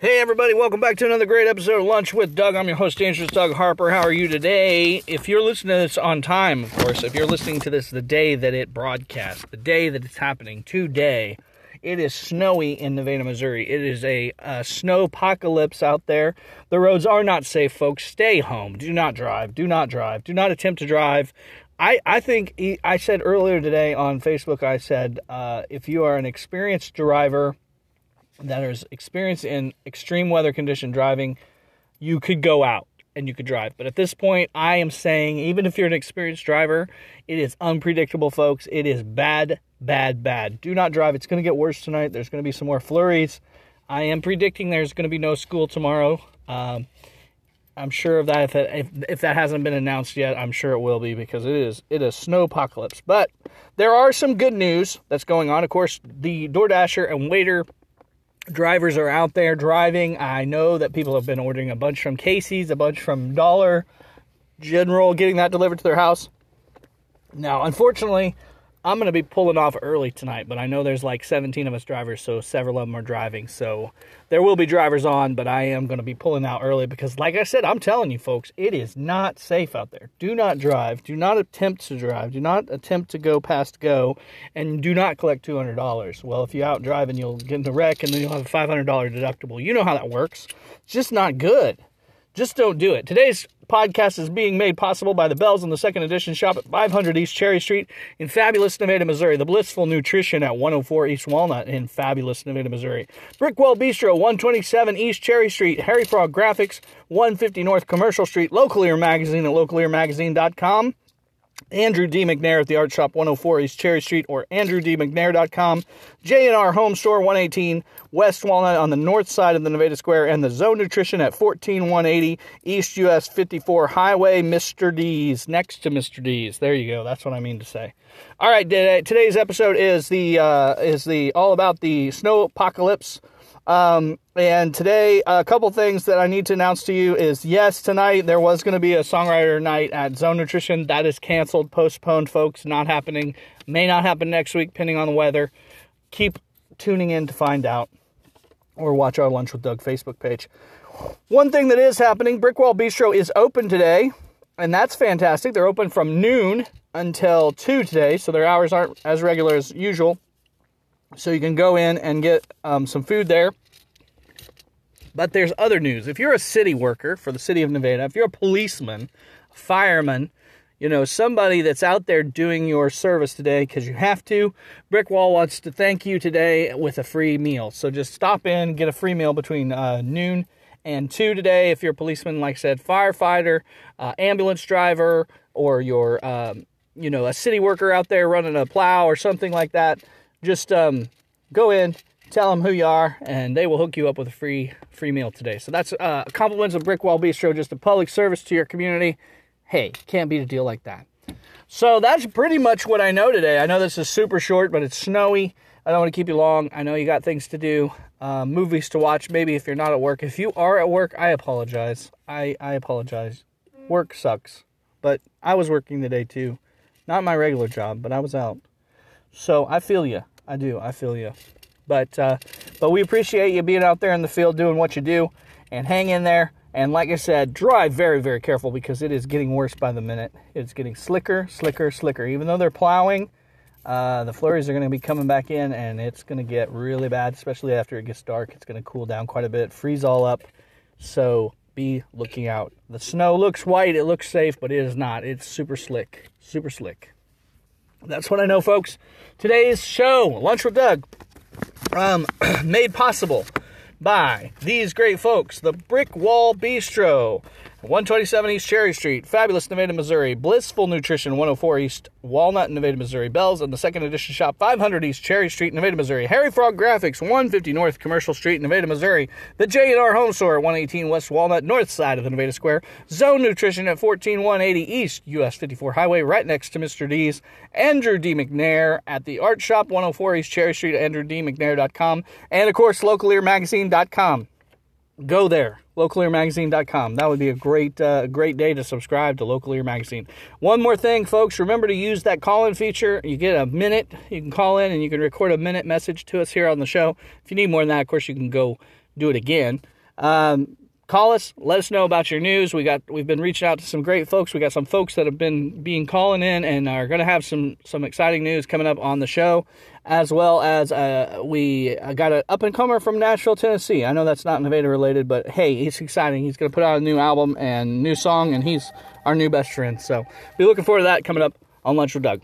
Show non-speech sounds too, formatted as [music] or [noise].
Hey, everybody, welcome back to another great episode of Lunch with Doug. I'm your host, Dangerous Doug Harper. How are you today? If you're listening to this on time, of course, if you're listening to this the day that it broadcasts, the day that it's happening, today, it is snowy in Nevada, Missouri. It is a, a snow apocalypse out there. The roads are not safe, folks. Stay home. Do not drive. Do not drive. Do not attempt to drive. I, I think I said earlier today on Facebook, I said, uh, if you are an experienced driver, that is experienced in extreme weather condition driving, you could go out and you could drive. But at this point, I am saying, even if you're an experienced driver, it is unpredictable, folks. It is bad, bad, bad. Do not drive. It's going to get worse tonight. There's going to be some more flurries. I am predicting there's going to be no school tomorrow. Um, I'm sure of that. If, it, if if that hasn't been announced yet, I'm sure it will be because it is it is snow apocalypse. But there are some good news that's going on. Of course, the DoorDasher and Waitr drivers are out there driving. I know that people have been ordering a bunch from Casey's, a bunch from Dollar General, getting that delivered to their house. Now, unfortunately, I'm going to be pulling off early tonight, but I know there's like 17 of us drivers, so several of them are driving. So there will be drivers on, but I am going to be pulling out early because, like I said, I'm telling you folks, it is not safe out there. Do not drive. Do not attempt to drive. Do not attempt to go past go, and do not collect $200. Well, if you're out driving, you'll get in a wreck, and then you'll have a $500 deductible. You know how that works. It's just not good. Just don't do it. Today's podcast is being made possible by the Bells in the Second Edition shop at 500 East Cherry Street in fabulous Nevada, Missouri. The Blissful Nutrition at 104 East Walnut in fabulous Nevada, Missouri. Brickwall Bistro, 127 East Cherry Street. Harry Frog Graphics, 150 North Commercial Street. Local Ear Magazine at localearmagazine.com. Andrew D. McNair at the Art Shop 104 East Cherry Street or andrewdmcnair.com. J&R Home Store 118 West Walnut on the north side of the Nevada Square and the Zone Nutrition at 14180 East US 54 Highway, Mr. D's, next to Mr. D's. There you go. That's what I mean to say. All right, today's episode is the uh, is the all about the snow apocalypse. Um, and today, a couple things that I need to announce to you is yes, tonight there was going to be a songwriter night at Zone Nutrition. That is canceled, postponed, folks. Not happening. May not happen next week, depending on the weather. Keep tuning in to find out or watch our Lunch with Doug Facebook page. One thing that is happening Brickwall Bistro is open today, and that's fantastic. They're open from noon until 2 today, so their hours aren't as regular as usual. So you can go in and get um, some food there. But there's other news. If you're a city worker for the city of Nevada, if you're a policeman, a fireman, you know, somebody that's out there doing your service today because you have to, Brickwall wants to thank you today with a free meal. So just stop in, get a free meal between uh, noon and 2 today. If you're a policeman, like I said, firefighter, uh, ambulance driver, or you're, um, you know, a city worker out there running a plow or something like that, just um, go in, tell them who you are, and they will hook you up with a free free meal today. So that's uh, compliments of Brick Wall Bistro, just a public service to your community. Hey, can't beat a deal like that. So that's pretty much what I know today. I know this is super short, but it's snowy. I don't want to keep you long. I know you got things to do, uh, movies to watch. Maybe if you're not at work. If you are at work, I apologize. I, I apologize. Work sucks. But I was working today too. Not my regular job, but I was out. So I feel you. I do. I feel you. But uh, but we appreciate you being out there in the field doing what you do, and hang in there. And like I said, drive very very careful because it is getting worse by the minute. It's getting slicker, slicker, slicker. Even though they're plowing, uh, the flurries are going to be coming back in, and it's going to get really bad, especially after it gets dark. It's going to cool down quite a bit, freeze all up. So be looking out. The snow looks white, it looks safe, but it is not. It's super slick, super slick. That's what I know, folks. Today's show, Lunch with Doug, um, [clears throat] made possible by these great folks, the Brick Wall Bistro. 127 East Cherry Street, Fabulous Nevada, Missouri. Blissful Nutrition, 104 East Walnut, Nevada, Missouri. Bells and the second edition shop, 500 East Cherry Street, Nevada, Missouri. Harry Frog Graphics, 150 North Commercial Street, Nevada, Missouri. The J&R Home Store, 118 West Walnut, north side of the Nevada Square. Zone Nutrition at 14180 East US 54 Highway, right next to Mr. D's. Andrew D. McNair at the Art Shop, 104 East Cherry Street, andrewdmcnair.com. And of course, localearmagazine.com go there localearmagazine.com that would be a great uh, great day to subscribe to local ear magazine. One more thing folks. Remember to use that call-in feature. You get a minute. You can call in and you can record a minute message to us here on the show. If you need more than that of course you can go do it again. Um, call us, let us know about your news. We got we've been reaching out to some great folks. We got some folks that have been being calling in and are going to have some some exciting news coming up on the show, as well as uh, we got an up and comer from Nashville, Tennessee. I know that's not Nevada related, but hey, he's exciting. He's going to put out a new album and new song, and he's our new best friend. So be looking forward to that coming up on Lunch with Doug.